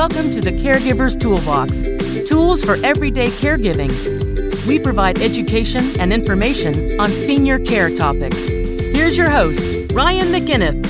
Welcome to the Caregiver's Toolbox tools for everyday caregiving. We provide education and information on senior care topics. Here's your host, Ryan McInniff.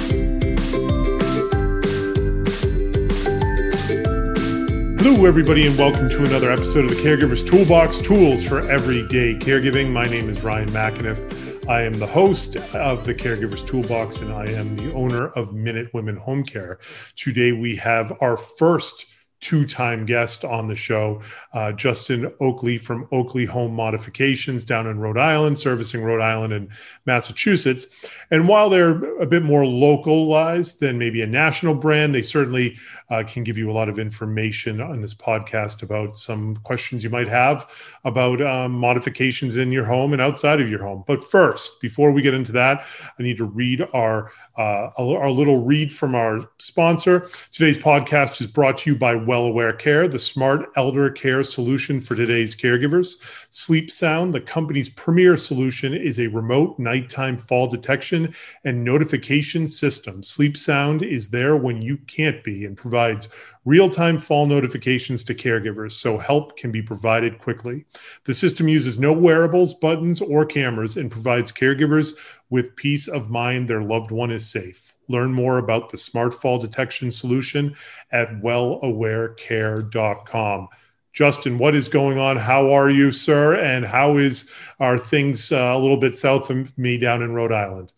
Hello, everybody, and welcome to another episode of the Caregiver's Toolbox Tools for Everyday Caregiving. My name is Ryan McInniff. I am the host of the Caregivers Toolbox and I am the owner of Minute Women Home Care. Today we have our first two time guest on the show, uh, Justin Oakley from Oakley Home Modifications down in Rhode Island, servicing Rhode Island and Massachusetts. And while they're a bit more localized than maybe a national brand, they certainly uh, can give you a lot of information on this podcast about some questions you might have about um, modifications in your home and outside of your home. But first, before we get into that, I need to read our uh, our little read from our sponsor. Today's podcast is brought to you by Well Aware Care, the smart elder care solution for today's caregivers. Sleep Sound, the company's premier solution, is a remote nighttime fall detection and notification system. Sleep Sound is there when you can't be and provides real time fall notifications to caregivers so help can be provided quickly. The system uses no wearables, buttons, or cameras and provides caregivers with peace of mind their loved one is safe. Learn more about the smart fall detection solution at wellawarecare.com. Justin, what is going on? How are you, sir? And how is are things uh, a little bit south of me down in Rhode Island?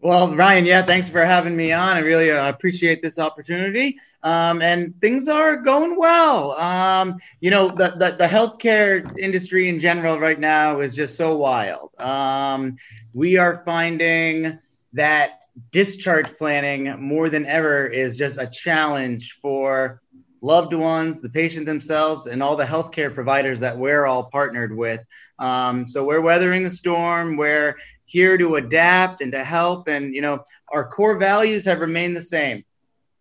Well, Ryan, yeah, thanks for having me on. I really uh, appreciate this opportunity. Um, and things are going well. Um, you know, the, the, the, healthcare industry in general right now is just so wild. Um, we are finding that discharge planning more than ever is just a challenge for loved ones, the patient themselves, and all the healthcare providers that we're all partnered with. Um, so we're weathering the storm. We're here to adapt and to help. And, you know, our core values have remained the same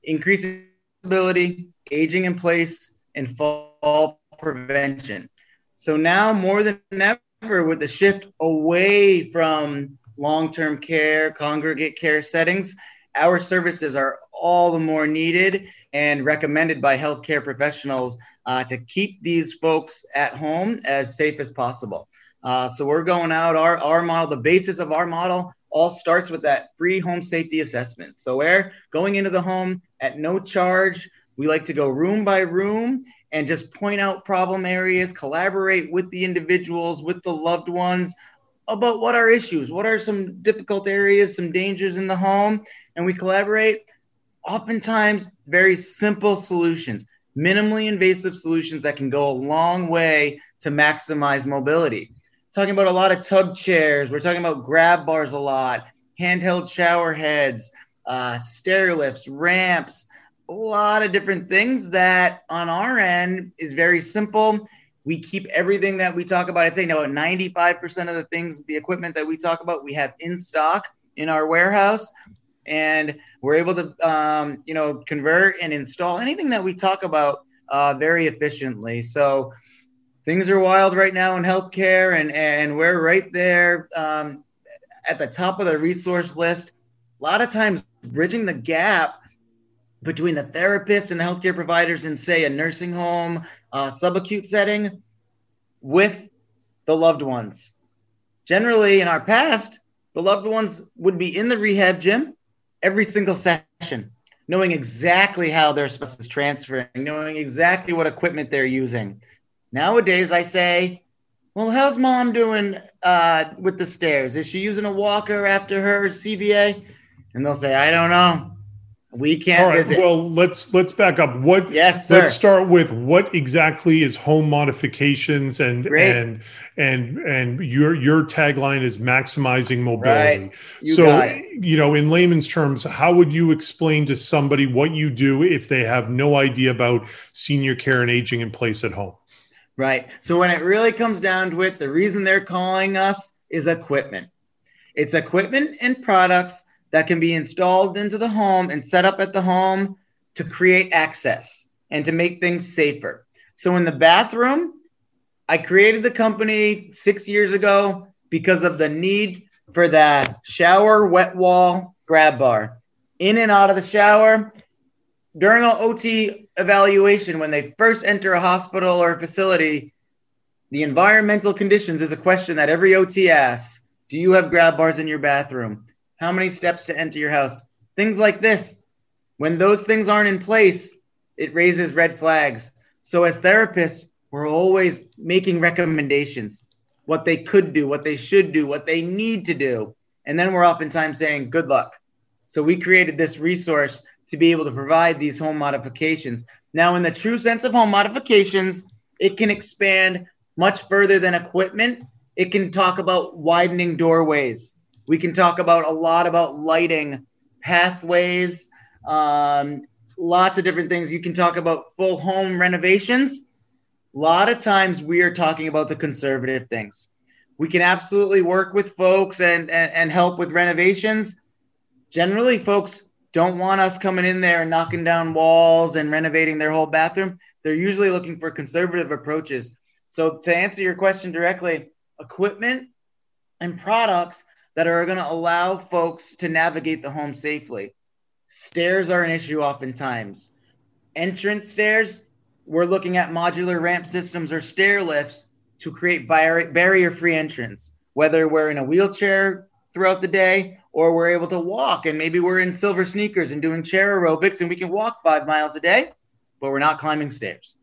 increasing ability, aging in place, and fall prevention. So now more than ever, with the shift away from long term care, congregate care settings, our services are all the more needed and recommended by healthcare professionals uh, to keep these folks at home as safe as possible. Uh, so we're going out our, our model, the basis of our model all starts with that free home safety assessment. So we're going into the home at no charge. We like to go room by room and just point out problem areas, collaborate with the individuals, with the loved ones about what are issues, what are some difficult areas, some dangers in the home, and we collaborate. Oftentimes, very simple solutions, minimally invasive solutions that can go a long way to maximize mobility. Talking about a lot of tub chairs, we're talking about grab bars a lot, handheld shower heads, uh, stair lifts, ramps, a lot of different things that on our end is very simple. We keep everything that we talk about. I'd say no, 95% of the things, the equipment that we talk about, we have in stock in our warehouse. And we're able to, um, you know, convert and install anything that we talk about uh, very efficiently. So things are wild right now in healthcare, and and we're right there um, at the top of the resource list. A lot of times, bridging the gap between the therapist and the healthcare providers in, say, a nursing home, uh, subacute setting, with the loved ones. Generally, in our past, the loved ones would be in the rehab gym every single session, knowing exactly how their spouse is transferring, knowing exactly what equipment they're using. Nowadays, I say, well, how's mom doing uh, with the stairs? Is she using a walker after her CVA? And they'll say, I don't know. We can't All right. Visit. Well, let's let's back up. What? Yes, sir. Let's start with what exactly is home modifications and Great. and and and your your tagline is maximizing mobility. Right. You so you know, in layman's terms, how would you explain to somebody what you do if they have no idea about senior care and aging in place at home? Right. So when it really comes down to it, the reason they're calling us is equipment. It's equipment and products that can be installed into the home and set up at the home to create access and to make things safer. So in the bathroom, I created the company six years ago because of the need for that shower wet wall grab bar. In and out of the shower, during an OT evaluation, when they first enter a hospital or a facility, the environmental conditions is a question that every OT asks. Do you have grab bars in your bathroom? How many steps to enter your house? Things like this. When those things aren't in place, it raises red flags. So, as therapists, we're always making recommendations what they could do, what they should do, what they need to do. And then we're oftentimes saying, good luck. So, we created this resource to be able to provide these home modifications. Now, in the true sense of home modifications, it can expand much further than equipment. It can talk about widening doorways. We can talk about a lot about lighting, pathways, um, lots of different things. You can talk about full home renovations. A lot of times we are talking about the conservative things. We can absolutely work with folks and, and, and help with renovations. Generally, folks don't want us coming in there and knocking down walls and renovating their whole bathroom. They're usually looking for conservative approaches. So, to answer your question directly, equipment and products that are going to allow folks to navigate the home safely. Stairs are an issue oftentimes. Entrance stairs, we're looking at modular ramp systems or stair lifts to create barrier free entrance, whether we're in a wheelchair throughout the day or we're able to walk and maybe we're in silver sneakers and doing chair aerobics and we can walk five miles a day, but we're not climbing stairs.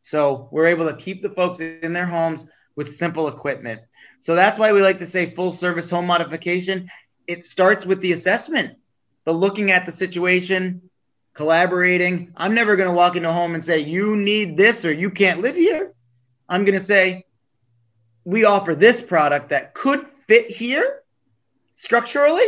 So we're able to keep the folks in their homes with simple equipment. So that's why we like to say full service home modification. It starts with the assessment, the looking at the situation, collaborating. I'm never going to walk into a home and say, you need this or you can't live here. I'm going to say, we offer this product that could fit here structurally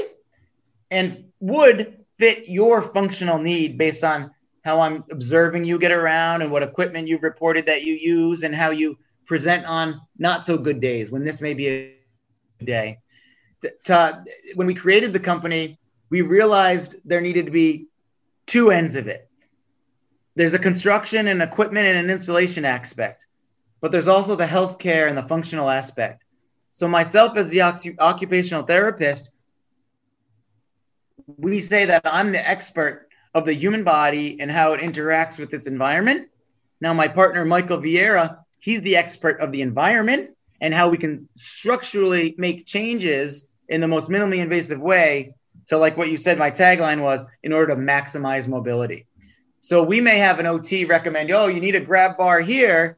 and would fit your functional need based on how I'm observing you get around and what equipment you've reported that you use and how you present on not so good days when this may be a day. To, to, when we created the company, we realized there needed to be two ends of it. There's a construction and equipment and an installation aspect, but there's also the healthcare and the functional aspect. So, myself as the occupational therapist, we say that I'm the expert of the human body and how it interacts with its environment. Now, my partner, Michael Vieira, he's the expert of the environment and how we can structurally make changes in the most minimally invasive way. So, like what you said, my tagline was in order to maximize mobility. So, we may have an OT recommend, oh, you need a grab bar here.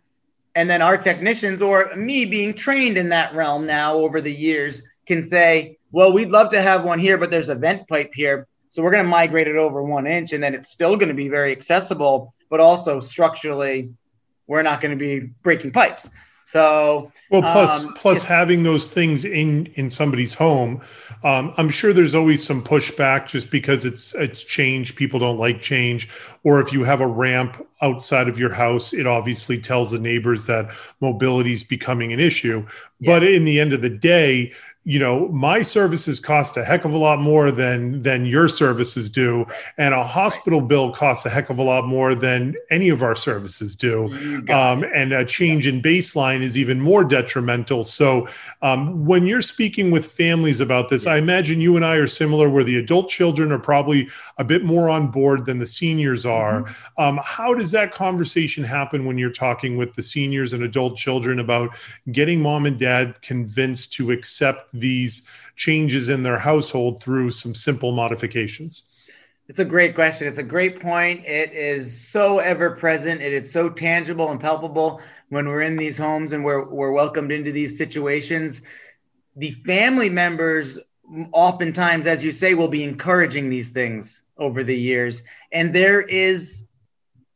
And then our technicians, or me being trained in that realm now over the years, can say, well, we'd love to have one here, but there's a vent pipe here. So we're going to migrate it over one inch, and then it's still going to be very accessible, but also structurally, we're not going to be breaking pipes. So well, plus um, plus having those things in in somebody's home, um, I'm sure there's always some pushback just because it's it's change. People don't like change, or if you have a ramp outside of your house, it obviously tells the neighbors that mobility is becoming an issue. But in the end of the day, you know my services cost a heck of a lot more than than your services do. And a hospital bill costs a heck of a lot more than any of our services do. Um, and a change in baseline is even more detrimental. So um, when you're speaking with families about this i imagine you and i are similar where the adult children are probably a bit more on board than the seniors are. Mm-hmm. um, how does that conversation happen when you're talking with the seniors and adult children about getting mom and dad convinced to accept these changes in their household through some simple modifications? It's a great question. It's a great point. It is so ever present. It is so tangible and palpable when we're in these homes and we're, we're welcomed into these situations. The family members, oftentimes, as you say, will be encouraging these things over the years. And there is,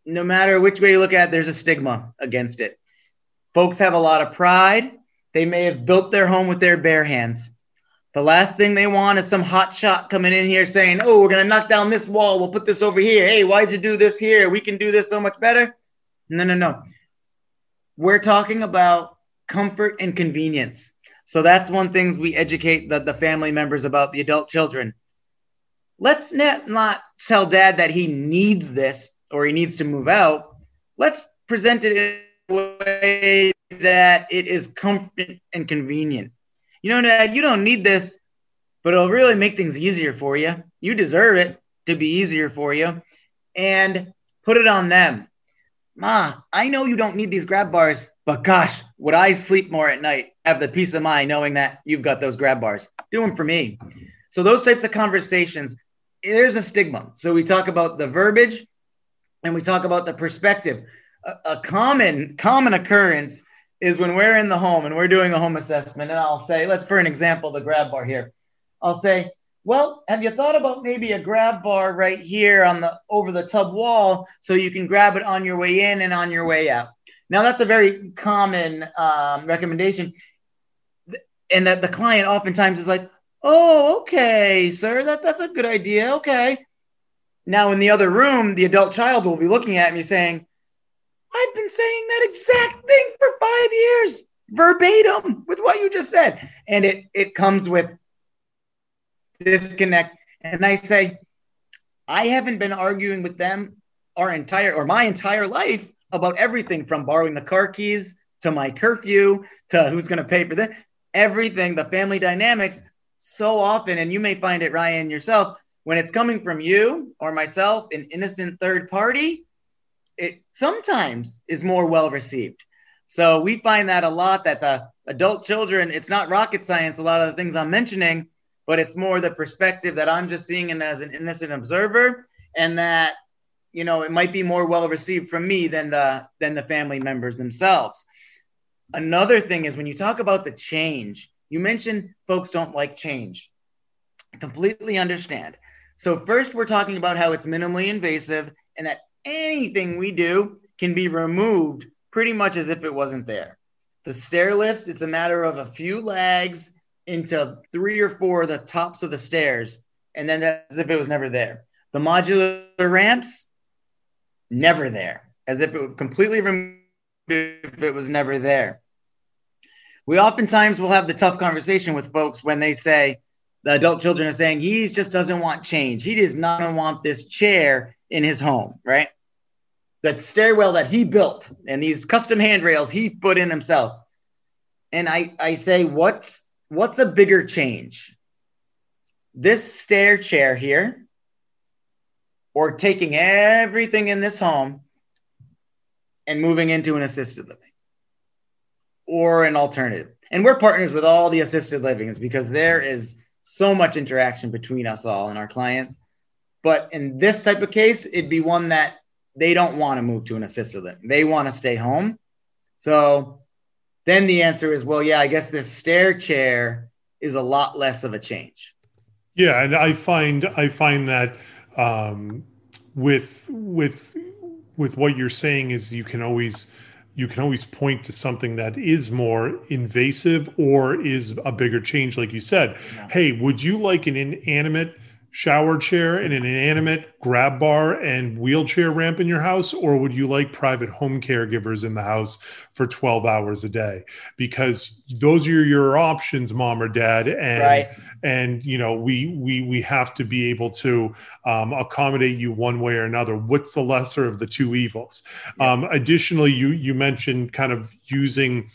no matter which way you look at it, there's a stigma against it. Folks have a lot of pride they may have built their home with their bare hands. The last thing they want is some hot shot coming in here saying, Oh, we're going to knock down this wall. We'll put this over here. Hey, why'd you do this here? We can do this so much better. No, no, no. We're talking about comfort and convenience. So that's one things we educate the, the family members about the adult children. Let's not, not tell dad that he needs this or he needs to move out. Let's present it in a way that it is comfort and convenient. You know, Dad, you don't need this, but it'll really make things easier for you. You deserve it to be easier for you. and put it on them. Ma, I know you don't need these grab bars, but gosh, would I sleep more at night, have the peace of mind knowing that you've got those grab bars? Do them for me. So, those types of conversations, there's a stigma. So, we talk about the verbiage and we talk about the perspective. A, a common, common occurrence is when we're in the home and we're doing a home assessment, and I'll say, let's for an example, the grab bar here. I'll say, well, have you thought about maybe a grab bar right here on the over the tub wall so you can grab it on your way in and on your way out? Now that's a very common um, recommendation, and that the client oftentimes is like, "Oh, okay, sir, that that's a good idea. Okay." Now in the other room, the adult child will be looking at me saying, "I've been saying that exact thing for five years, verbatim, with what you just said," and it it comes with disconnect. And I say, I haven't been arguing with them our entire or my entire life about everything from borrowing the car keys to my curfew to who's going to pay for that. Everything, the family dynamics, so often, and you may find it, Ryan, yourself, when it's coming from you or myself, an innocent third party, it sometimes is more well received. So we find that a lot that the adult children, it's not rocket science, a lot of the things I'm mentioning, but it's more the perspective that I'm just seeing it as an innocent observer, and that you know it might be more well received from me than the than the family members themselves. Another thing is when you talk about the change, you mentioned folks don't like change. I completely understand. So first, we're talking about how it's minimally invasive and that anything we do can be removed pretty much as if it wasn't there. The stair lifts, it's a matter of a few legs into three or four of the tops of the stairs, and then as if it was never there. The modular ramps, never there, as if it was completely removed if it was never there. We oftentimes will have the tough conversation with folks when they say, the adult children are saying he just doesn't want change. He does not want this chair in his home, right? That stairwell that he built and these custom handrails he put in himself. And I, I say, what's what's a bigger change? This stair chair here, or taking everything in this home and moving into an assisted living or an alternative. And we're partners with all the assisted livings because there is so much interaction between us all and our clients. But in this type of case, it'd be one that they don't want to move to an assisted living. They want to stay home. So then the answer is, well, yeah, I guess this stair chair is a lot less of a change. Yeah, and I find I find that um, with with with what you're saying is you can always you can always point to something that is more invasive or is a bigger change, like you said. Yeah. Hey, would you like an inanimate shower chair and an inanimate grab bar and wheelchair ramp in your house or would you like private home caregivers in the house for 12 hours a day because those are your options mom or dad and right. and you know we we we have to be able to um, accommodate you one way or another what's the lesser of the two evils yeah. um, additionally you you mentioned kind of using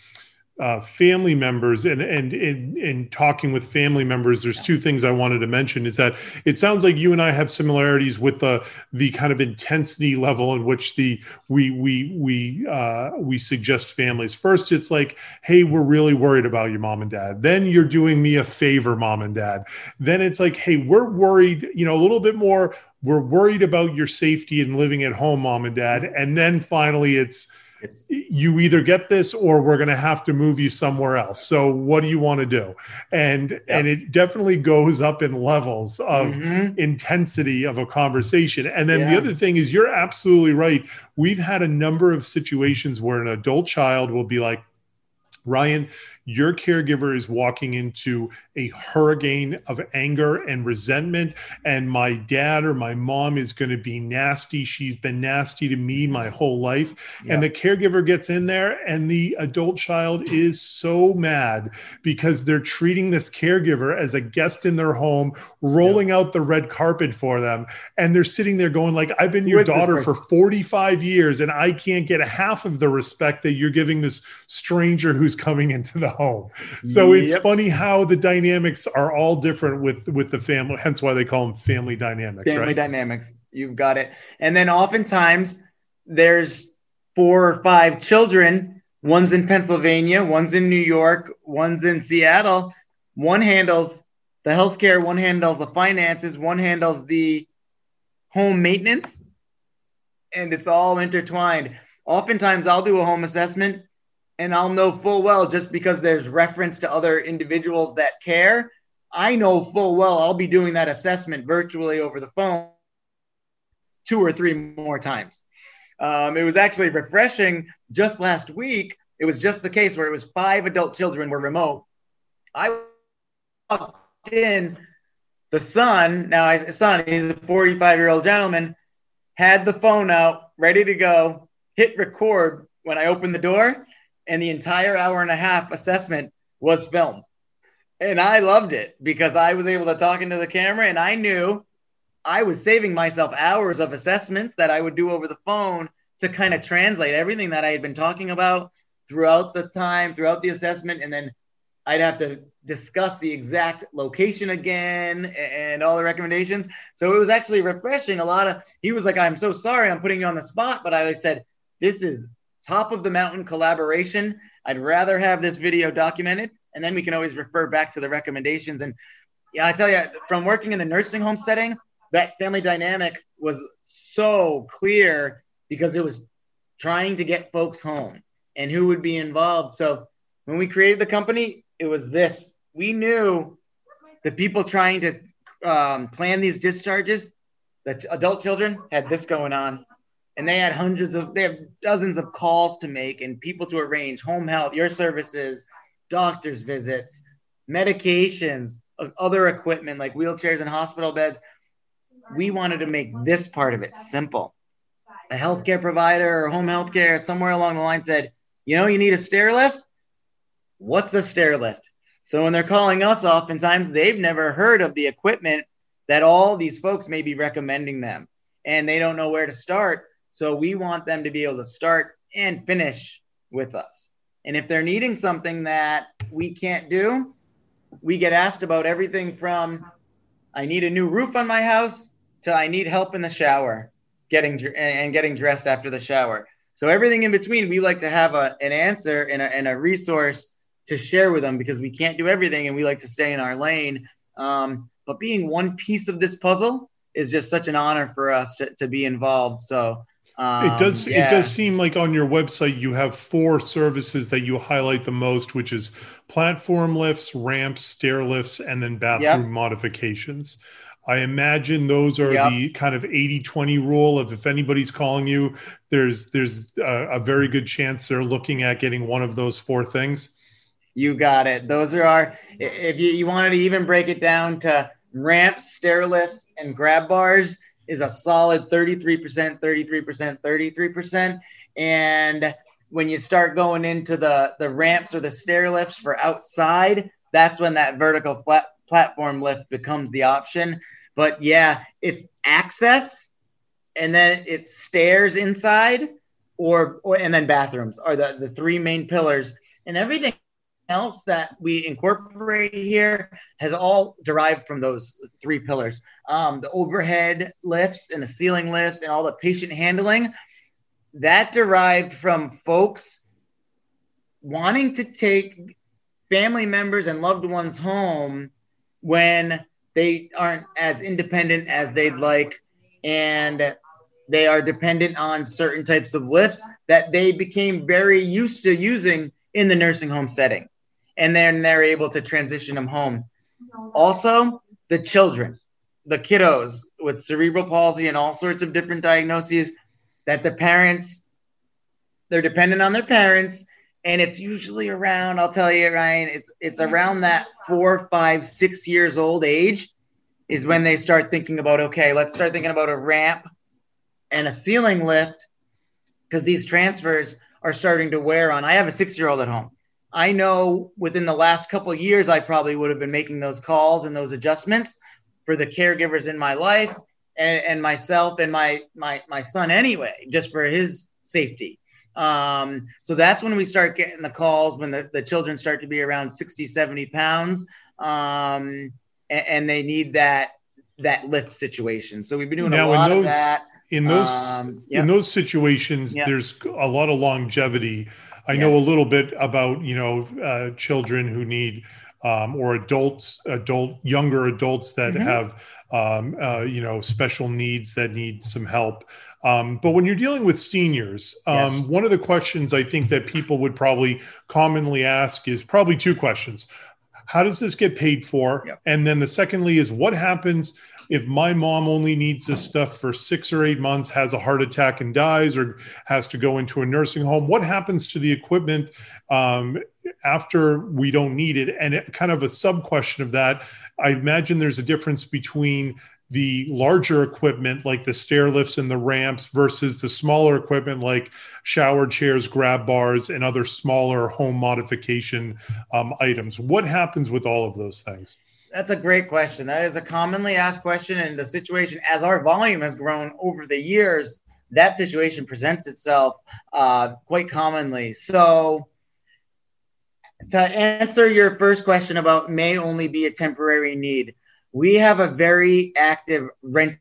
uh, family members and, and in talking with family members there's two things i wanted to mention is that it sounds like you and i have similarities with the the kind of intensity level in which the we we we uh, we suggest families. First it's like hey we're really worried about your mom and dad. Then you're doing me a favor mom and dad. Then it's like hey we're worried you know a little bit more we're worried about your safety and living at home mom and dad. And then finally it's it's, you either get this or we're going to have to move you somewhere else. So what do you want to do? And yep. and it definitely goes up in levels of mm-hmm. intensity of a conversation. And then yeah. the other thing is you're absolutely right. We've had a number of situations where an adult child will be like, Ryan, your caregiver is walking into a hurricane of anger and resentment and my dad or my mom is going to be nasty. She's been nasty to me my whole life. And the caregiver gets in there and the adult child is so mad because they're treating this caregiver as a guest in their home rolling out the red carpet for them. And they're sitting there going like i've been your daughter for 45 years and i can't get half of the respect that you're giving this stranger who's coming into the home. So yep. it's funny how the dynamics are all different with with the family. Hence why they call them family dynamics. Family right? dynamics. You've got it. And then oftentimes there's four or five children. One's in Pennsylvania, one's in New York, one's in Seattle. One handles the healthcare, one handles the finances, one handles the home maintenance, and it's all intertwined. Oftentimes, I'll do a home assessment and I'll know full well just because there's reference to other individuals that care. I know full well I'll be doing that assessment virtually over the phone two or three more times. Um, it was actually refreshing just last week. It was just the case where it was five adult children were remote. I walked in, the son, now his son, he's a 45 year old gentleman, had the phone out, ready to go, hit record when I opened the door, and the entire hour and a half assessment was filmed. And I loved it because I was able to talk into the camera and I knew I was saving myself hours of assessments that I would do over the phone to kind of translate everything that I had been talking about throughout the time, throughout the assessment. And then I'd have to discuss the exact location again and all the recommendations. So it was actually refreshing. A lot of, he was like, I'm so sorry I'm putting you on the spot. But I said, this is top of the mountain collaboration. I'd rather have this video documented and then we can always refer back to the recommendations. And yeah, I tell you, from working in the nursing home setting, that family dynamic was so clear because it was trying to get folks home and who would be involved. So when we created the company, it was this. We knew the people trying to um, plan these discharges, the adult children had this going on. And they had hundreds of, they have dozens of calls to make and people to arrange home health, your services, doctor's visits, medications, other equipment like wheelchairs and hospital beds. We wanted to make this part of it simple. A healthcare provider or home healthcare somewhere along the line said, you know, you need a stair lift. What's a stair lift? So when they're calling us, oftentimes they've never heard of the equipment that all these folks may be recommending them and they don't know where to start. So we want them to be able to start and finish with us. And if they're needing something that we can't do, we get asked about everything from I need a new roof on my house to I need help in the shower getting and getting dressed after the shower. So everything in between, we like to have a, an answer and a, and a resource to share with them because we can't do everything and we like to stay in our lane. Um, but being one piece of this puzzle is just such an honor for us to, to be involved. So um, it does. Yeah. It does seem like on your website you have four services that you highlight the most, which is platform lifts, ramps, stair lifts, and then bathroom yep. modifications. I imagine those are yep. the kind of 80-20 rule of if anybody's calling you, there's there's a, a very good chance they're looking at getting one of those four things. You got it. Those are our. If you, you wanted to even break it down to ramps, stair lifts, and grab bars is a solid 33%, 33%, 33%. And when you start going into the, the ramps or the stair lifts for outside, that's when that vertical flat platform lift becomes the option. But yeah, it's access and then it's stairs inside or, or and then bathrooms are the, the three main pillars. And everything else that we incorporate here has all derived from those three pillars. Um, the overhead lifts and the ceiling lifts and all the patient handling that derived from folks wanting to take family members and loved ones home when they aren't as independent as they'd like and they are dependent on certain types of lifts that they became very used to using in the nursing home setting and then they're able to transition them home. Also, the children, the kiddos with cerebral palsy and all sorts of different diagnoses that the parents they're dependent on their parents and it's usually around i'll tell you ryan it's it's around that four five six years old age is when they start thinking about okay let's start thinking about a ramp and a ceiling lift because these transfers are starting to wear on i have a six year old at home I know within the last couple of years, I probably would have been making those calls and those adjustments for the caregivers in my life and, and myself and my, my, my son anyway, just for his safety. Um, so that's when we start getting the calls when the, the children start to be around 60, 70 pounds. Um, and, and they need that, that lift situation. So we've been doing now, a lot those, of that. In those um, yep. in those situations, yep. there's a lot of longevity. I yes. know a little bit about you know uh, children who need um, or adults, adult younger adults that mm-hmm. have um, uh, you know special needs that need some help. Um, but when you're dealing with seniors, um, yes. one of the questions I think that people would probably commonly ask is probably two questions. How does this get paid for? Yep. And then the secondly is what happens if my mom only needs this stuff for six or eight months, has a heart attack and dies, or has to go into a nursing home? What happens to the equipment um, after we don't need it? And it, kind of a sub question of that, I imagine there's a difference between the larger equipment like the stair lifts and the ramps versus the smaller equipment like shower chairs, grab bars, and other smaller home modification um, items. What happens with all of those things? That's a great question. That is a commonly asked question. And the situation, as our volume has grown over the years, that situation presents itself uh, quite commonly. So, to answer your first question about may only be a temporary need, we have a very active rent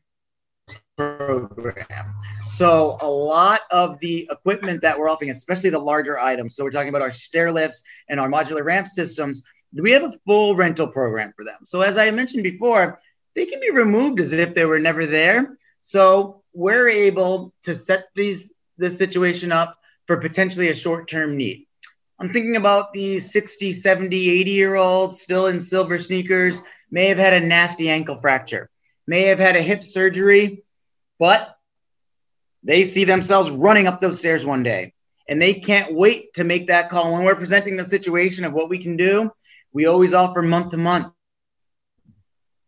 program. So a lot of the equipment that we're offering, especially the larger items, so we're talking about our stair lifts and our modular ramp systems, we have a full rental program for them. So as I mentioned before, they can be removed as if they were never there. So we're able to set these this situation up for potentially a short-term need. I'm thinking about the 60, 70, 80 year olds still in silver sneakers may have had a nasty ankle fracture, may have had a hip surgery, but they see themselves running up those stairs one day and they can't wait to make that call. When we're presenting the situation of what we can do, we always offer month to month.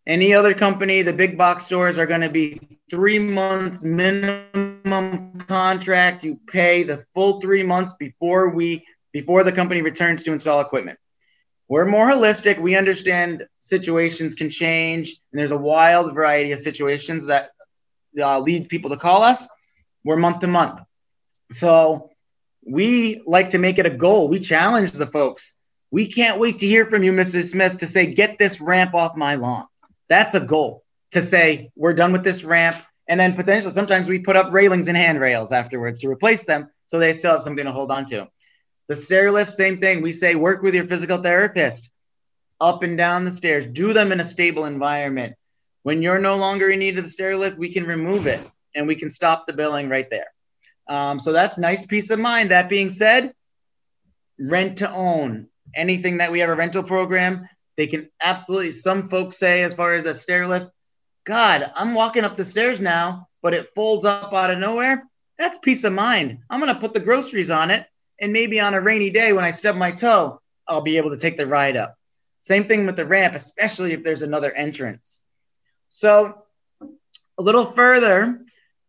Any other company, the big box stores are going to be three months minimum contract. You pay the full three months before we before the company returns to install equipment. We're more holistic. We understand situations can change, and there's a wild variety of situations that uh, lead people to call us. We're month to month. So we like to make it a goal. We challenge the folks. We can't wait to hear from you, Mrs. Smith, to say, get this ramp off my lawn. That's a goal to say, we're done with this ramp. And then potentially, sometimes we put up railings and handrails afterwards to replace them so they still have something to hold on to. The stair lift, same thing. We say work with your physical therapist up and down the stairs. Do them in a stable environment. When you're no longer in need of the stair lift, we can remove it and we can stop the billing right there. Um, so that's nice peace of mind. That being said, rent to own. Anything that we have a rental program, they can absolutely. Some folks say, as far as the stair lift, God, I'm walking up the stairs now, but it folds up out of nowhere. That's peace of mind. I'm going to put the groceries on it and maybe on a rainy day when I stub my toe, I'll be able to take the ride up. Same thing with the ramp, especially if there's another entrance. So, a little further,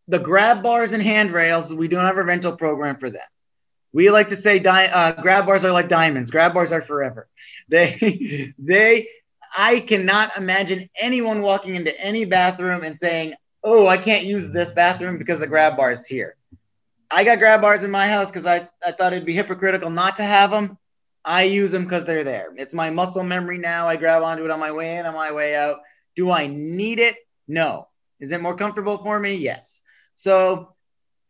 the grab bars and handrails, we don't have a rental program for them. We like to say di- uh, grab bars are like diamonds. Grab bars are forever. They, they, I cannot imagine anyone walking into any bathroom and saying, "Oh, I can't use this bathroom because the grab bar is here." I got grab bars in my house because I, I thought it'd be hypocritical not to have them. I use them because they're there. It's my muscle memory now. I grab onto it on my way in, on my way out. Do I need it? No. Is it more comfortable for me? Yes. So,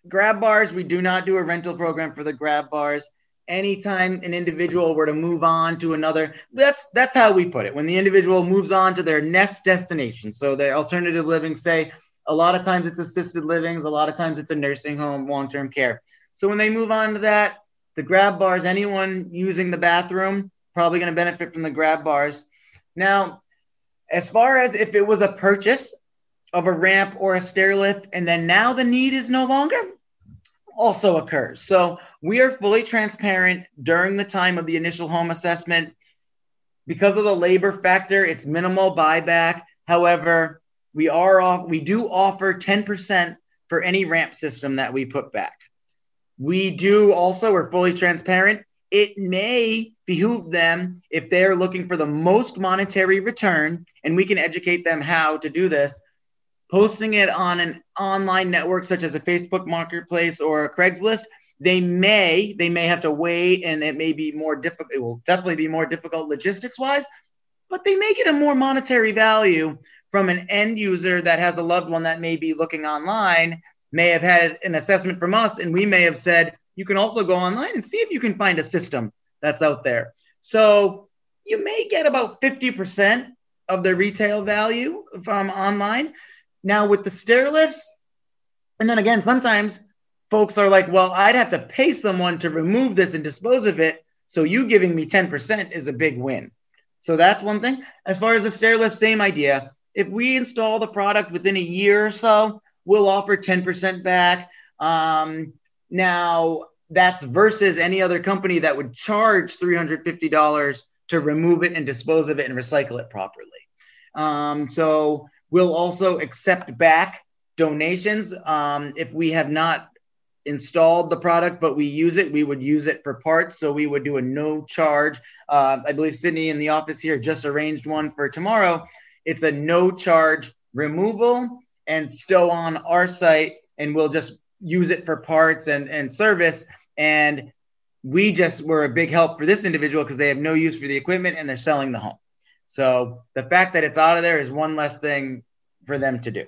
grab bars, we do not do a rental program for the grab bars. Anytime an individual were to move on to another, that's that's how we put it. When the individual moves on to their next destination, so their alternative living, say a lot of times it's assisted livings, a lot of times it's a nursing home, long term care. So when they move on to that, the grab bars, anyone using the bathroom, probably going to benefit from the grab bars. Now, as far as if it was a purchase of a ramp or a stair lift, and then now the need is no longer, also occurs. So we are fully transparent during the time of the initial home assessment. Because of the labor factor, it's minimal buyback. However, we are off, we do offer 10% for any ramp system that we put back. We do also, we're fully transparent. It may behoove them if they're looking for the most monetary return, and we can educate them how to do this. Posting it on an online network such as a Facebook marketplace or a Craigslist, they may they may have to wait, and it may be more difficult. It will definitely be more difficult logistics wise, but they may get a more monetary value from an end user that has a loved one that may be looking online may have had an assessment from us and we may have said you can also go online and see if you can find a system that's out there so you may get about 50% of the retail value from online now with the stair lifts and then again sometimes folks are like well i'd have to pay someone to remove this and dispose of it so you giving me 10% is a big win so that's one thing as far as the stair lift same idea if we install the product within a year or so, we'll offer 10% back. Um, now, that's versus any other company that would charge $350 to remove it and dispose of it and recycle it properly. Um, so we'll also accept back donations. Um, if we have not installed the product, but we use it, we would use it for parts. So we would do a no charge. Uh, I believe Sydney in the office here just arranged one for tomorrow it's a no charge removal and stow on our site, and we'll just use it for parts and, and service. And we just were a big help for this individual because they have no use for the equipment and they're selling the home. So the fact that it's out of there is one less thing for them to do.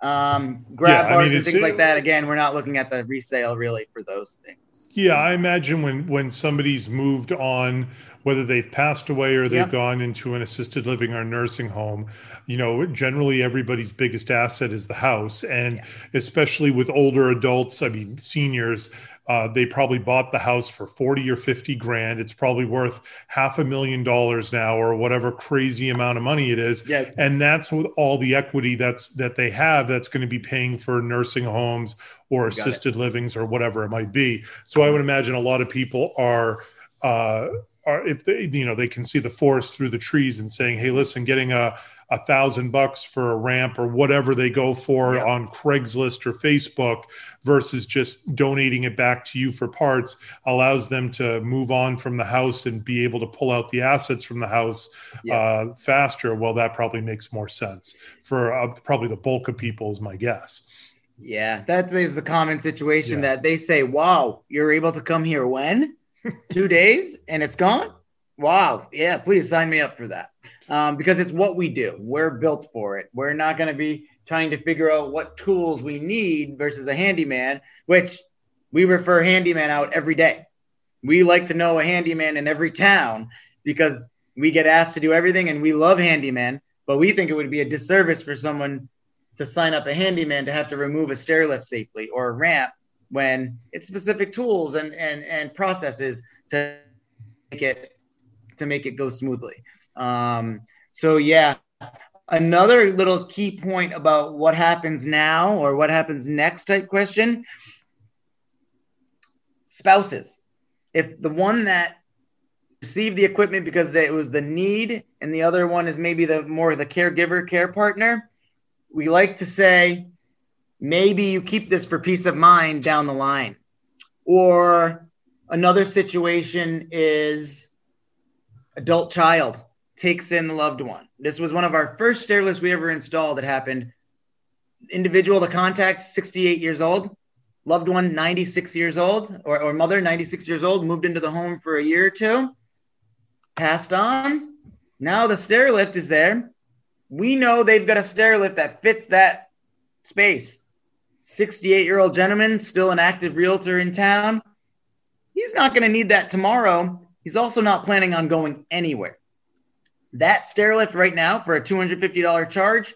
Um, grab yeah, bars I mean, and things like that. Again, we're not looking at the resale really for those things. Yeah, I imagine when when somebody's moved on whether they've passed away or they've yep. gone into an assisted living or nursing home you know generally everybody's biggest asset is the house and yeah. especially with older adults i mean seniors uh, they probably bought the house for 40 or 50 grand. It's probably worth half a million dollars now or whatever crazy amount of money it is. Yes. And that's with all the equity that's that they have that's going to be paying for nursing homes or assisted livings or whatever it might be. So I would imagine a lot of people are uh, are if they you know they can see the forest through the trees and saying hey listen getting a a thousand bucks for a ramp or whatever they go for yeah. on Craigslist or Facebook versus just donating it back to you for parts allows them to move on from the house and be able to pull out the assets from the house yeah. uh, faster. Well, that probably makes more sense for uh, probably the bulk of people, is my guess. Yeah, that is the common situation yeah. that they say, "Wow, you're able to come here when?" two days and it's gone. Wow. Yeah, please sign me up for that. Um, because it's what we do. We're built for it. We're not going to be trying to figure out what tools we need versus a handyman, which we refer handyman out every day. We like to know a handyman in every town because we get asked to do everything and we love handyman, but we think it would be a disservice for someone to sign up a handyman to have to remove a stair lift safely or a ramp when it's specific tools and and and processes to make it to make it go smoothly. Um, so yeah, another little key point about what happens now or what happens next type question. Spouses, if the one that received the equipment because it was the need, and the other one is maybe the more the caregiver care partner, we like to say maybe you keep this for peace of mind down the line. Or another situation is adult child takes in the loved one. This was one of our first stair lifts we ever installed that happened. Individual to contact, 68 years old, loved one, 96 years old, or, or mother, 96 years old, moved into the home for a year or two, passed on. Now the stair lift is there. We know they've got a stair lift that fits that space. 68 year old gentleman, still an active realtor in town. He's not going to need that tomorrow. He's also not planning on going anywhere. That stair lift right now for a $250 charge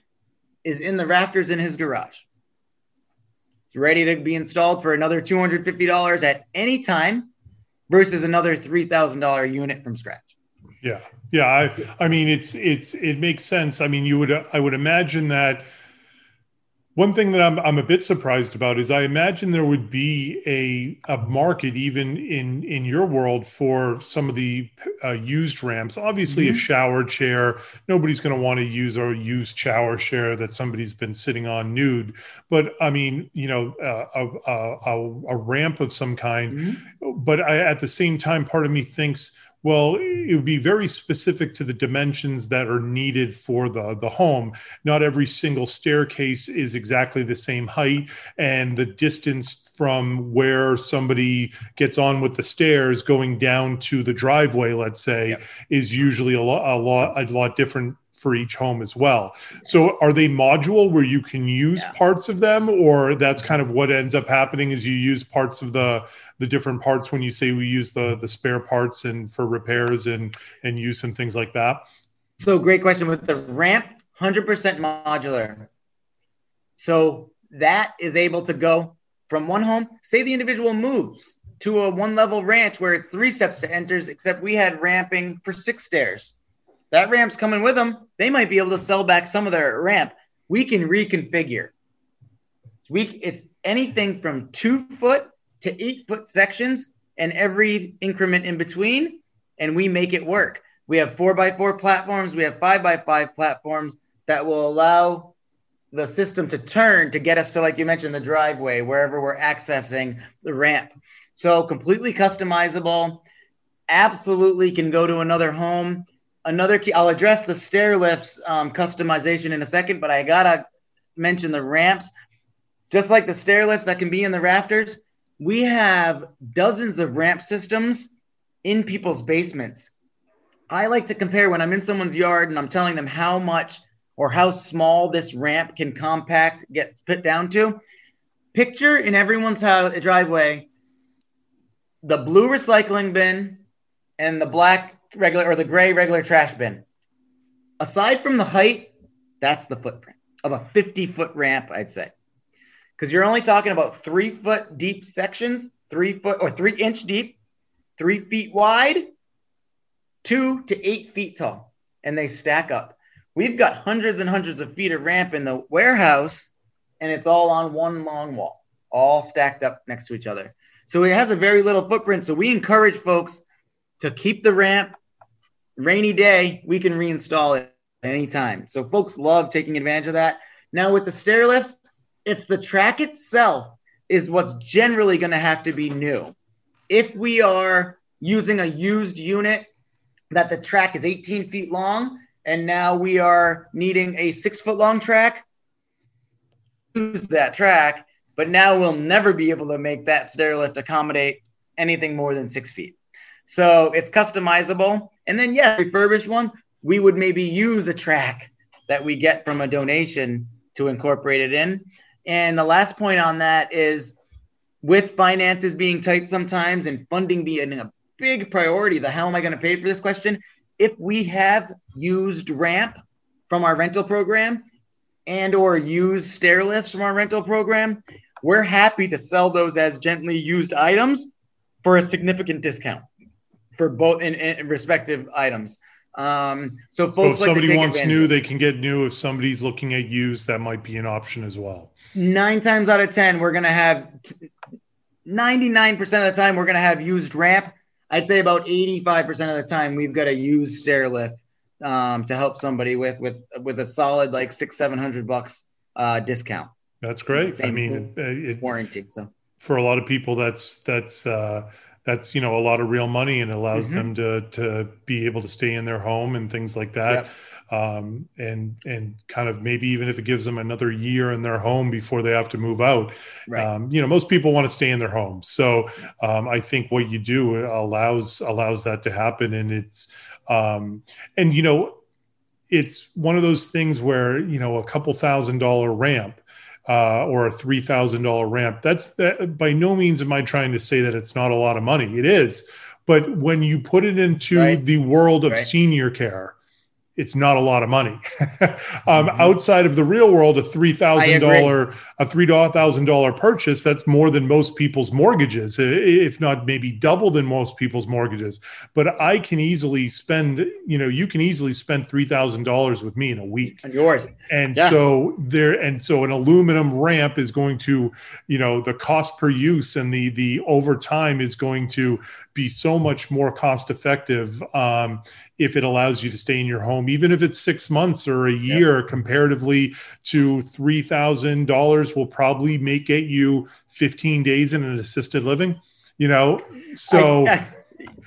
is in the rafters in his garage. It's ready to be installed for another $250 at any time versus another $3,000 unit from scratch. Yeah. Yeah, I I mean it's it's it makes sense. I mean you would I would imagine that one thing that I'm, I'm a bit surprised about is I imagine there would be a, a market even in, in your world for some of the uh, used ramps. Obviously, mm-hmm. a shower chair, nobody's going to want to use a used shower chair that somebody's been sitting on nude. But I mean, you know, uh, a, a, a, ramp of some kind. Mm-hmm. But I, at the same time, part of me thinks, well, it would be very specific to the dimensions that are needed for the, the home. Not every single staircase is exactly the same height, and the distance from where somebody gets on with the stairs going down to the driveway, let's say, yep. is usually a lot, a lot, a lot different for each home as well. So are they modular where you can use yeah. parts of them, or that's kind of what ends up happening is you use parts of the the different parts when you say we use the the spare parts and for repairs and and use and things like that? So great question with the ramp, hundred percent modular. So that is able to go from one home. Say the individual moves to a one level ranch where it's three steps to enters, except we had ramping for six stairs. That ramp's coming with them. They might be able to sell back some of their ramp. We can reconfigure. We it's anything from two foot to eight foot sections and every increment in between, and we make it work. We have four by four platforms. We have five by five platforms that will allow the system to turn to get us to, like you mentioned, the driveway, wherever we're accessing the ramp. So completely customizable. Absolutely can go to another home. Another key, I'll address the stair lifts um, customization in a second, but I gotta mention the ramps. Just like the stair lifts that can be in the rafters, we have dozens of ramp systems in people's basements. I like to compare when I'm in someone's yard and I'm telling them how much or how small this ramp can compact get put down to. Picture in everyone's house, driveway the blue recycling bin and the black regular or the gray regular trash bin. Aside from the height, that's the footprint of a 50 foot ramp, I'd say. Because you're only talking about three foot deep sections, three foot or three inch deep, three feet wide, two to eight feet tall, and they stack up. We've got hundreds and hundreds of feet of ramp in the warehouse, and it's all on one long wall, all stacked up next to each other. So it has a very little footprint. So we encourage folks to keep the ramp. Rainy day, we can reinstall it anytime. So folks love taking advantage of that. Now with the stair lifts, it's the track itself is what's generally going to have to be new. If we are using a used unit that the track is 18 feet long and now we are needing a six foot long track, use that track but now we'll never be able to make that stair lift accommodate anything more than six feet. So it's customizable. And then, yeah, refurbished one, we would maybe use a track that we get from a donation to incorporate it in. And the last point on that is with finances being tight sometimes and funding being a big priority, the how am I going to pay for this question? If we have used ramp from our rental program and or used stair lifts from our rental program, we're happy to sell those as gently used items for a significant discount for both in, in respective items. Um, so folks, so if somebody like wants new, they can get new. If somebody's looking at used, that might be an option as well. Nine times out of ten, we're gonna have ninety-nine percent of the time we're gonna have used ramp. I'd say about eighty-five percent of the time we've got a used stair lift um, to help somebody with with with a solid like six seven hundred bucks uh, discount. That's great. I mean, it, warranty. So for a lot of people, that's that's uh, that's you know a lot of real money and allows mm-hmm. them to to be able to stay in their home and things like that. Yep. Um, and and kind of maybe even if it gives them another year in their home before they have to move out. Right. Um, you know, most people want to stay in their home, so um, I think what you do allows allows that to happen, and it's um, and you know, it's one of those things where you know a couple thousand dollar ramp uh, or a three thousand dollar ramp. That's that. By no means am I trying to say that it's not a lot of money. It is, but when you put it into right. the world of right. senior care, it's not a lot of money. um, mm-hmm. Outside of the real world, a three thousand dollar a three thousand dollar purchase that's more than most people's mortgages, if not maybe double than most people's mortgages. But I can easily spend, you know, you can easily spend three thousand dollars with me in a week. And yours. And yeah. so there, and so an aluminum ramp is going to, you know, the cost per use and the the overtime is going to be so much more cost effective um, if it allows you to stay in your home, even if it's six months or a year, yep. comparatively to three thousand dollars will probably make it you fifteen days in an assisted living. You know, so. I,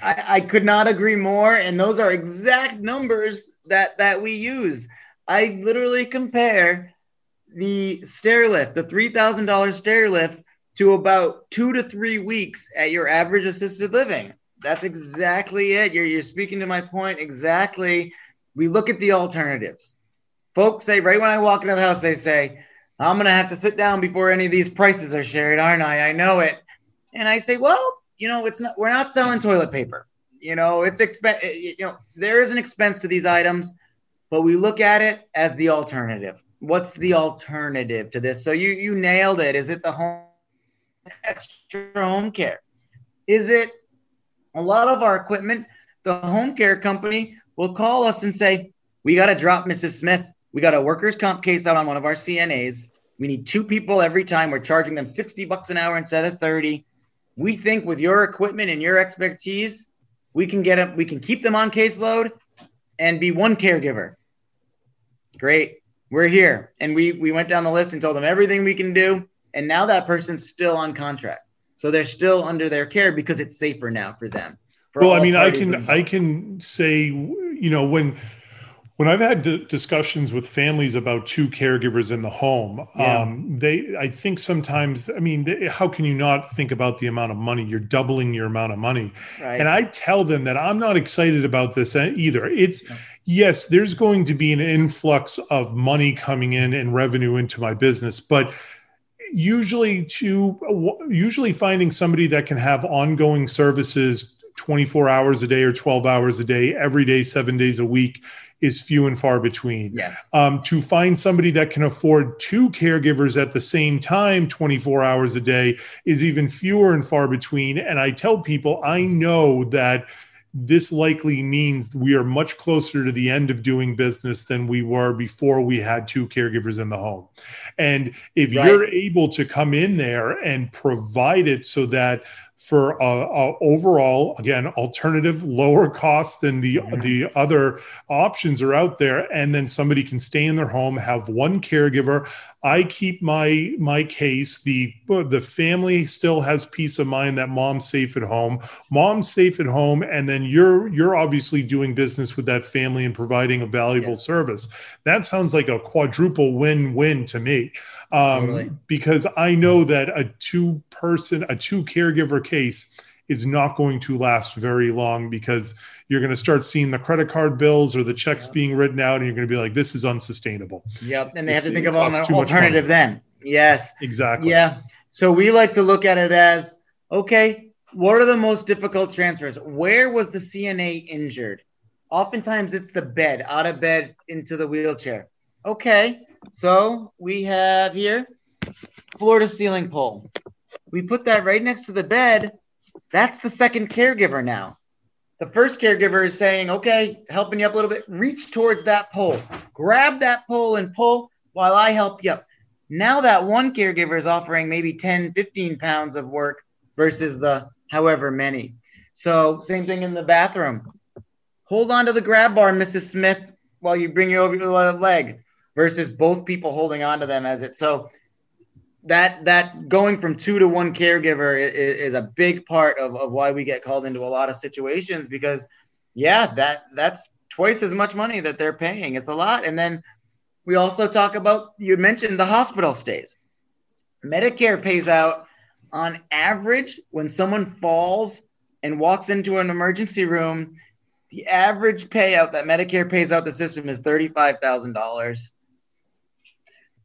I, I could not agree more, and those are exact numbers that that we use. I literally compare the stair lift, the three thousand dollars stair lift, to about two to three weeks at your average assisted living. That's exactly it. You're, you're speaking to my point exactly. we look at the alternatives. Folks say right when I walk into the house, they say, I'm gonna have to sit down before any of these prices are shared, aren't I? I know it. And I say, well, you know, it's not we're not selling toilet paper. You know, it's expense you know, there is an expense to these items, but we look at it as the alternative. What's the alternative to this? So you you nailed it. Is it the home extra home care? Is it a lot of our equipment? The home care company will call us and say, We got to drop Mrs. Smith. We got a workers' comp case out on one of our CNAs. We need two people every time. We're charging them 60 bucks an hour instead of 30. We think with your equipment and your expertise, we can get them, we can keep them on caseload and be one caregiver. Great. We're here. And we we went down the list and told them everything we can do. And now that person's still on contract. So they're still under their care because it's safer now for them. For well, I mean, I can involved. I can say, you know, when when I've had d- discussions with families about two caregivers in the home, yeah. um, they I think sometimes I mean, they, how can you not think about the amount of money you're doubling your amount of money? Right. And I tell them that I'm not excited about this either. It's yes, there's going to be an influx of money coming in and revenue into my business, but usually to usually finding somebody that can have ongoing services 24 hours a day or 12 hours a day every day 7 days a week is few and far between. Yes. Um, to find somebody that can afford two caregivers at the same time, 24 hours a day, is even fewer and far between. And I tell people, I know that this likely means we are much closer to the end of doing business than we were before we had two caregivers in the home. And if right. you're able to come in there and provide it so that for a, a, overall again alternative lower cost than the mm-hmm. the other options are out there. And then somebody can stay in their home have one caregiver. I keep my my case. The the family still has peace of mind that mom's safe at home. Mom's safe at home and then you're you're obviously doing business with that family and providing a valuable yeah. service. That sounds like a quadruple win-win to me um, totally. because I know that a two person, a two caregiver case is not going to last very long because you're going to start seeing the credit card bills or the checks yep. being written out and you're going to be like, this is unsustainable. Yep. And they have to think of an alternative then. Yes. Exactly. Yeah. So we like to look at it as okay, what are the most difficult transfers? Where was the CNA injured? Oftentimes it's the bed, out of bed into the wheelchair. Okay, so we have here floor to ceiling pole. We put that right next to the bed. That's the second caregiver now. The first caregiver is saying, okay, helping you up a little bit, reach towards that pole, grab that pole and pull while I help you up. Now that one caregiver is offering maybe 10, 15 pounds of work versus the however many. So, same thing in the bathroom. Hold on to the grab bar, Mrs. Smith, while you bring you over your leg versus both people holding on to them as it. So that that going from two to one caregiver is, is, a big part of, of why we get called into a lot of situations because yeah that that's twice as much money that they're paying. It's a lot. And then we also talk about you mentioned the hospital stays. Medicare pays out on average when someone falls and walks into an emergency room the average payout that medicare pays out the system is $35000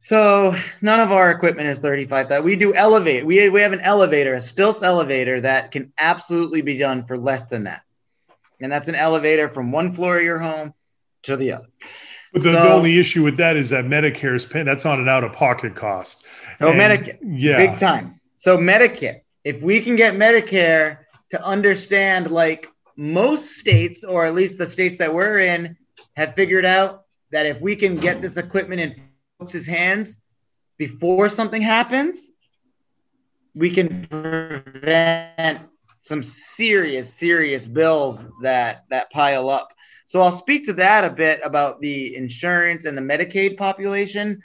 so none of our equipment is 35 that we do elevate. We, we have an elevator, a Stiltz elevator that can absolutely be done for less than that. And that's an elevator from one floor of your home to the other. But the, so, the only issue with that is that Medicare is paying. That's not an out of pocket cost. So Medicare, yeah, big time. So Medicare, if we can get Medicare to understand, like most states, or at least the states that we're in, have figured out that if we can get this equipment in folks' hands before something happens, we can prevent some serious, serious bills that that pile up. So I'll speak to that a bit about the insurance and the Medicaid population.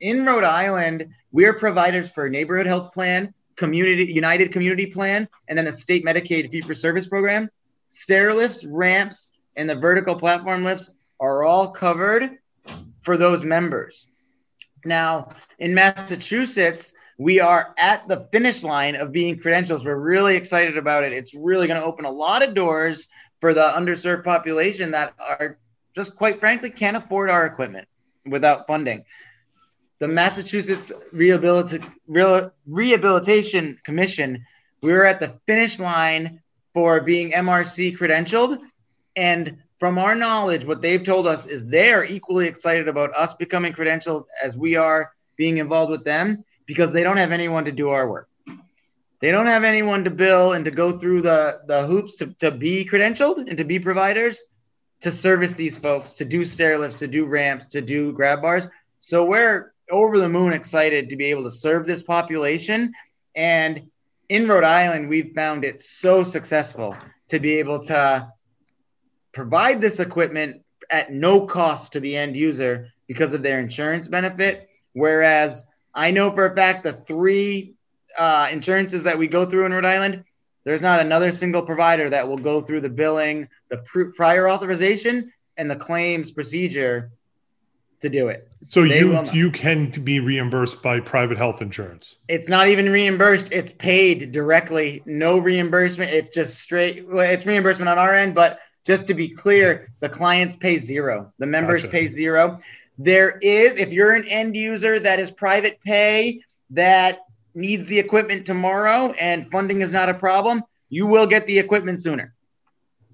In Rhode Island, we're providers for neighborhood health plan, community United Community Plan, and then the state Medicaid fee for service program. Stair lifts, ramps, and the vertical platform lifts are all covered for those members. Now, in Massachusetts, we are at the finish line of being credentials. We're really excited about it. It's really going to open a lot of doors for the underserved population that are just quite frankly can't afford our equipment without funding. The Massachusetts Rehabilita- Rehabilitation Commission, we were at the finish line for being MRC credentialed. And from our knowledge, what they've told us is they are equally excited about us becoming credentialed as we are being involved with them because they don't have anyone to do our work. They don't have anyone to bill and to go through the, the hoops to, to be credentialed and to be providers to service these folks, to do stair lifts, to do ramps, to do grab bars. So we're over the moon excited to be able to serve this population. And in Rhode Island, we've found it so successful to be able to provide this equipment at no cost to the end user because of their insurance benefit. Whereas I know for a fact the three uh, insurances that we go through in Rhode Island, there's not another single provider that will go through the billing, the pr- prior authorization, and the claims procedure to do it. So they you you can be reimbursed by private health insurance. It's not even reimbursed; it's paid directly. No reimbursement. It's just straight. Well, it's reimbursement on our end, but just to be clear, the clients pay zero. The members gotcha. pay zero. There is, if you're an end user that is private pay that needs the equipment tomorrow and funding is not a problem, you will get the equipment sooner.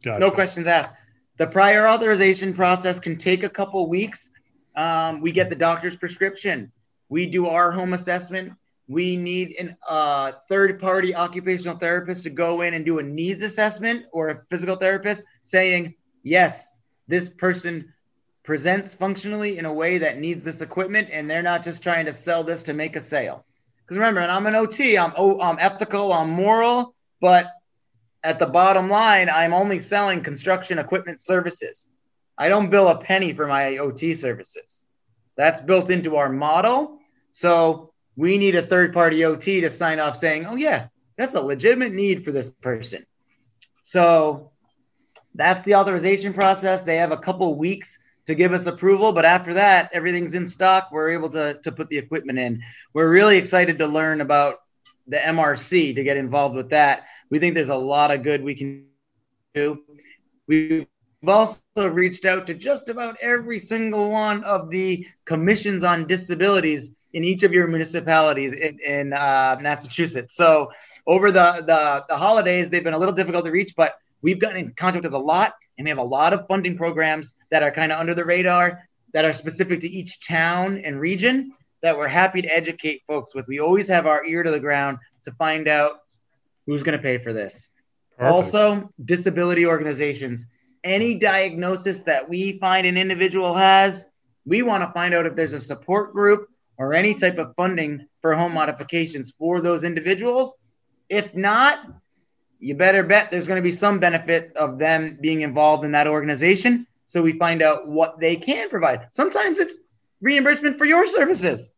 Gotcha. No questions asked. The prior authorization process can take a couple weeks. Um, we get the doctor's prescription. We do our home assessment. We need a uh, third party occupational therapist to go in and do a needs assessment or a physical therapist saying, yes, this person presents functionally in a way that needs this equipment and they're not just trying to sell this to make a sale. Because remember, and I'm an OT, I'm, oh, I'm ethical, I'm moral, but at the bottom line, I'm only selling construction equipment services. I don't bill a penny for my OT services. That's built into our model. So we need a third party OT to sign off saying, oh, yeah, that's a legitimate need for this person. So that's the authorization process. They have a couple weeks to give us approval. But after that, everything's in stock. We're able to, to put the equipment in. We're really excited to learn about the MRC to get involved with that. We think there's a lot of good we can do. We've also reached out to just about every single one of the commissions on disabilities in each of your municipalities in, in uh, Massachusetts. So over the, the, the holidays, they've been a little difficult to reach, but we've gotten in contact with a lot and we have a lot of funding programs that are kind of under the radar that are specific to each town and region that we're happy to educate folks with. We always have our ear to the ground to find out who's going to pay for this. Perfect. Also, disability organizations. Any diagnosis that we find an individual has, we want to find out if there's a support group or any type of funding for home modifications for those individuals. If not, you better bet there's going to be some benefit of them being involved in that organization. So we find out what they can provide. Sometimes it's reimbursement for your services.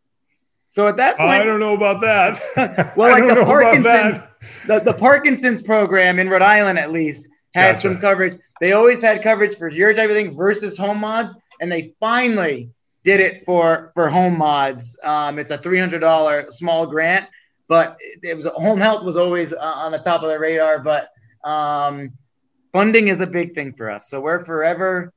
So at that point, I don't know about that. well, like the Parkinson's, the, the Parkinson's program in Rhode Island, at least, had gotcha. some coverage. They always had coverage for your type of thing versus home mods, and they finally did it for for home mods. Um, it's a three hundred dollar small grant but it was home health was always uh, on the top of the radar. But um, funding is a big thing for us, so we're forever.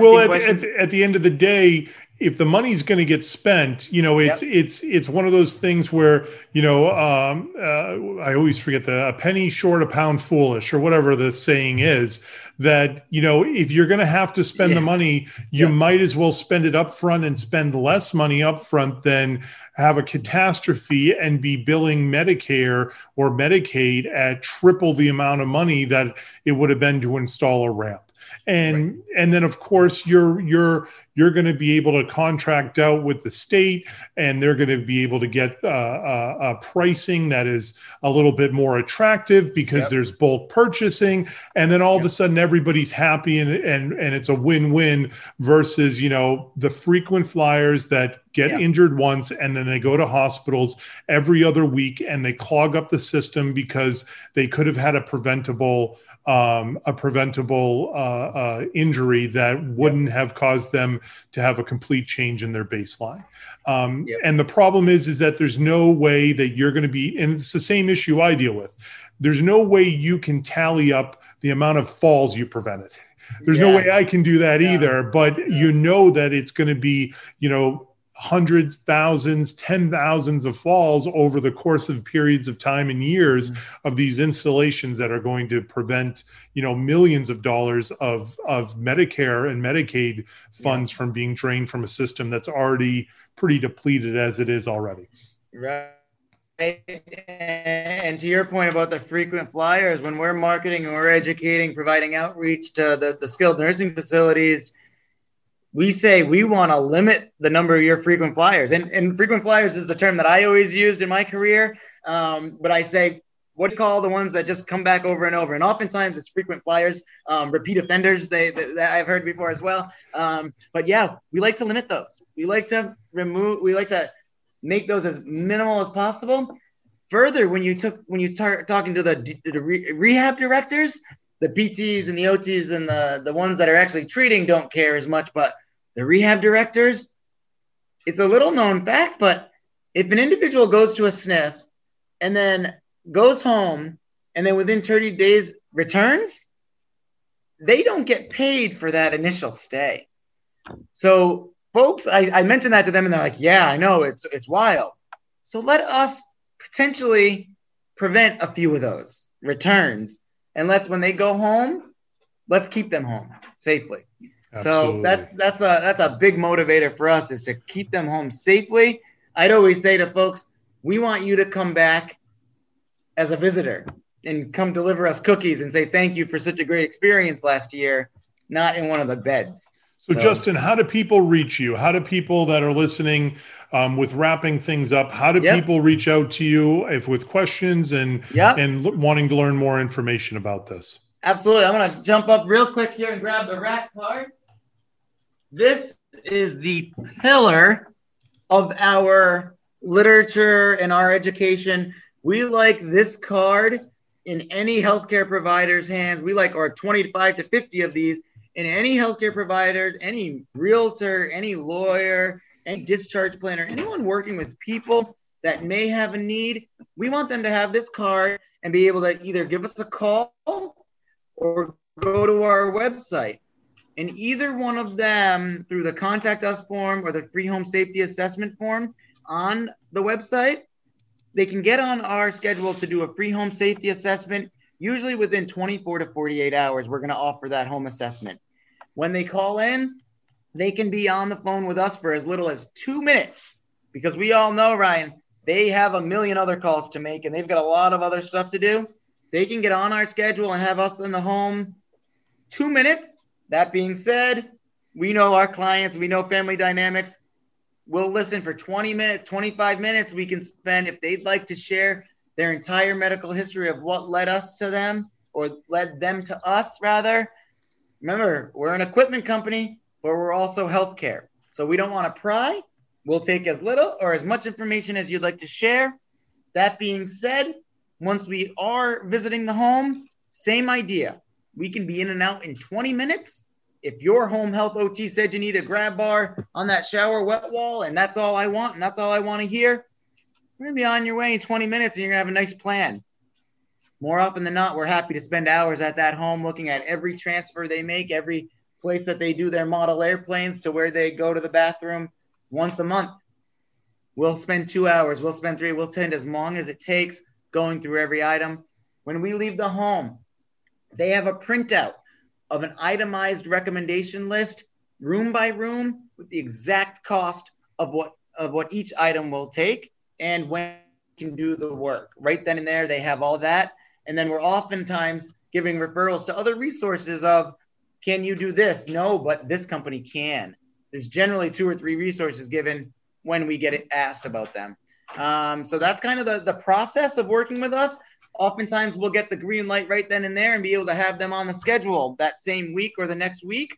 well, at, at, at, the end of the day, if the money's going to get spent, you know, it's yep. it's it's one of those things where you know um, uh, I always forget the a penny short, a pound foolish, or whatever the saying is. That you know, if you're going to have to spend yeah. the money, you yep. might as well spend it up front and spend less money up front than have a catastrophe and be billing Medicare or Medicaid at triple the amount of money that it would have been to install a ramp and right. and then of course you're you're you're going to be able to contract out with the state and they're going to be able to get uh, uh, uh, pricing that is a little bit more attractive because yep. there's bulk purchasing and then all yep. of a sudden everybody's happy and, and and it's a win-win versus you know the frequent flyers that get yep. injured once and then they go to hospitals every other week and they clog up the system because they could have had a preventable um, a preventable uh, uh, injury that wouldn't yep. have caused them to have a complete change in their baseline. Um, yep. And the problem is, is that there's no way that you're going to be, and it's the same issue I deal with. There's no way you can tally up the amount of falls you prevented. there's yeah. no way I can do that yeah. either. But yeah. you know that it's going to be, you know, hundreds, thousands, ten thousands of falls over the course of periods of time and years mm-hmm. of these installations that are going to prevent, you know, millions of dollars of of Medicare and Medicaid funds from being drained from a system that's already pretty depleted as it is already. Right. And to your point about the frequent flyers, when we're marketing and we're educating, providing outreach to the, the skilled nursing facilities, we say we want to limit the number of your frequent flyers. And, and frequent flyers is the term that I always used in my career. Um, but I say, what do you call the ones that just come back over and over? And oftentimes it's frequent flyers, um, repeat offenders, they, that I've heard before as well. Um, but yeah, we like to limit those. We like to remove, we like to make those as minimal as possible. Further, when you took when you start talking to the, the re- rehab directors, the PTs and the OTs and the the ones that are actually treating don't care as much, but the rehab directors, it's a little known fact, but if an individual goes to a sniff and then goes home and then within 30 days returns, they don't get paid for that initial stay. So folks, I, I mentioned that to them and they're like, yeah, I know it's it's wild. So let us potentially prevent a few of those returns. And let's when they go home, let's keep them home safely. Absolutely. So that's that's a that's a big motivator for us is to keep them home safely. I'd always say to folks, we want you to come back as a visitor and come deliver us cookies and say thank you for such a great experience last year, not in one of the beds. So, so, Justin, how do people reach you? How do people that are listening um, with wrapping things up? How do yep. people reach out to you if with questions and yep. and l- wanting to learn more information about this? Absolutely. I'm going to jump up real quick here and grab the rack card. This is the pillar of our literature and our education. We like this card in any healthcare provider's hands. We like our 25 to 50 of these in any healthcare provider, any realtor, any lawyer, any discharge planner, anyone working with people that may have a need, we want them to have this card and be able to either give us a call or go to our website. And either one of them, through the contact us form or the free home safety assessment form on the website, they can get on our schedule to do a free home safety assessment Usually within 24 to 48 hours, we're going to offer that home assessment. When they call in, they can be on the phone with us for as little as two minutes because we all know, Ryan, they have a million other calls to make and they've got a lot of other stuff to do. They can get on our schedule and have us in the home two minutes. That being said, we know our clients, we know family dynamics. We'll listen for 20 minutes, 25 minutes. We can spend, if they'd like to share their entire medical history of what led us to them or led them to us, rather. Remember, we're an equipment company, but we're also healthcare. So we don't want to pry. We'll take as little or as much information as you'd like to share. That being said, once we are visiting the home, same idea. We can be in and out in 20 minutes. If your home health OT said you need a grab bar on that shower wet wall, and that's all I want, and that's all I want to hear, we're going to be on your way in 20 minutes and you're going to have a nice plan. More often than not, we're happy to spend hours at that home looking at every transfer they make, every place that they do their model airplanes to where they go to the bathroom once a month. We'll spend two hours, we'll spend three, we'll spend as long as it takes going through every item. When we leave the home, they have a printout of an itemized recommendation list, room by room, with the exact cost of what of what each item will take and when can do the work. Right then and there, they have all that. And then we're oftentimes giving referrals to other resources of, can you do this? No, but this company can. There's generally two or three resources given when we get asked about them. Um, so that's kind of the, the process of working with us. Oftentimes we'll get the green light right then and there and be able to have them on the schedule that same week or the next week.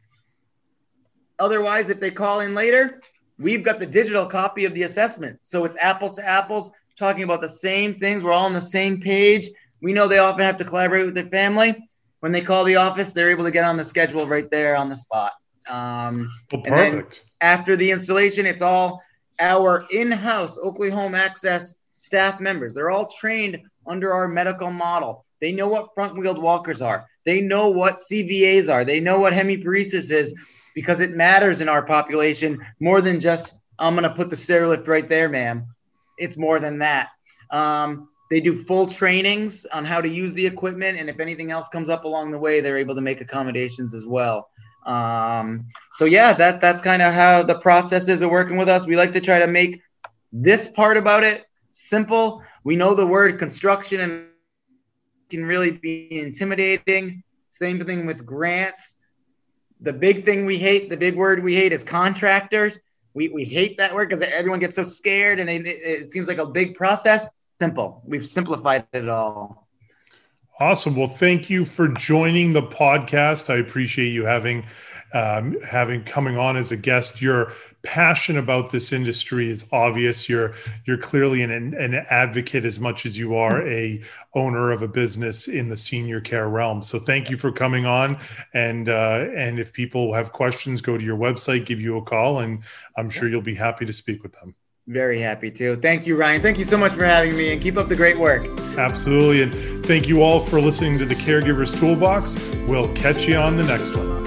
Otherwise, if they call in later, we've got the digital copy of the assessment. So it's apples to apples, talking about the same things. We're all on the same page. We know they often have to collaborate with their family. When they call the office, they're able to get on the schedule right there on the spot. Um, well, perfect. After the installation, it's all our in house Oakley Home Access staff members. They're all trained under our medical model. They know what front wheeled walkers are. They know what CVAs are. They know what hemiparesis is because it matters in our population more than just I'm going to put the stair lift right there, ma'am. It's more than that. Um, they do full trainings on how to use the equipment, and if anything else comes up along the way, they're able to make accommodations as well. Um, so yeah, that that's kind of how the processes are working with us. We like to try to make this part about it simple. We know the word construction and can really be intimidating. Same thing with grants. The big thing we hate, the big word we hate is contractors. We, we hate that word because everyone gets so scared and they, it seems like a big process. Simple. We've simplified it all. Awesome. Well, thank you for joining the podcast. I appreciate you having um, having coming on as a guest. Your passion about this industry is obvious. You're you're clearly an, an advocate as much as you are a owner of a business in the senior care realm. So thank you for coming on. And uh, and if people have questions, go to your website, give you a call, and I'm sure you'll be happy to speak with them. Very happy to. Thank you, Ryan. Thank you so much for having me and keep up the great work. Absolutely. And thank you all for listening to the Caregivers Toolbox. We'll catch you on the next one.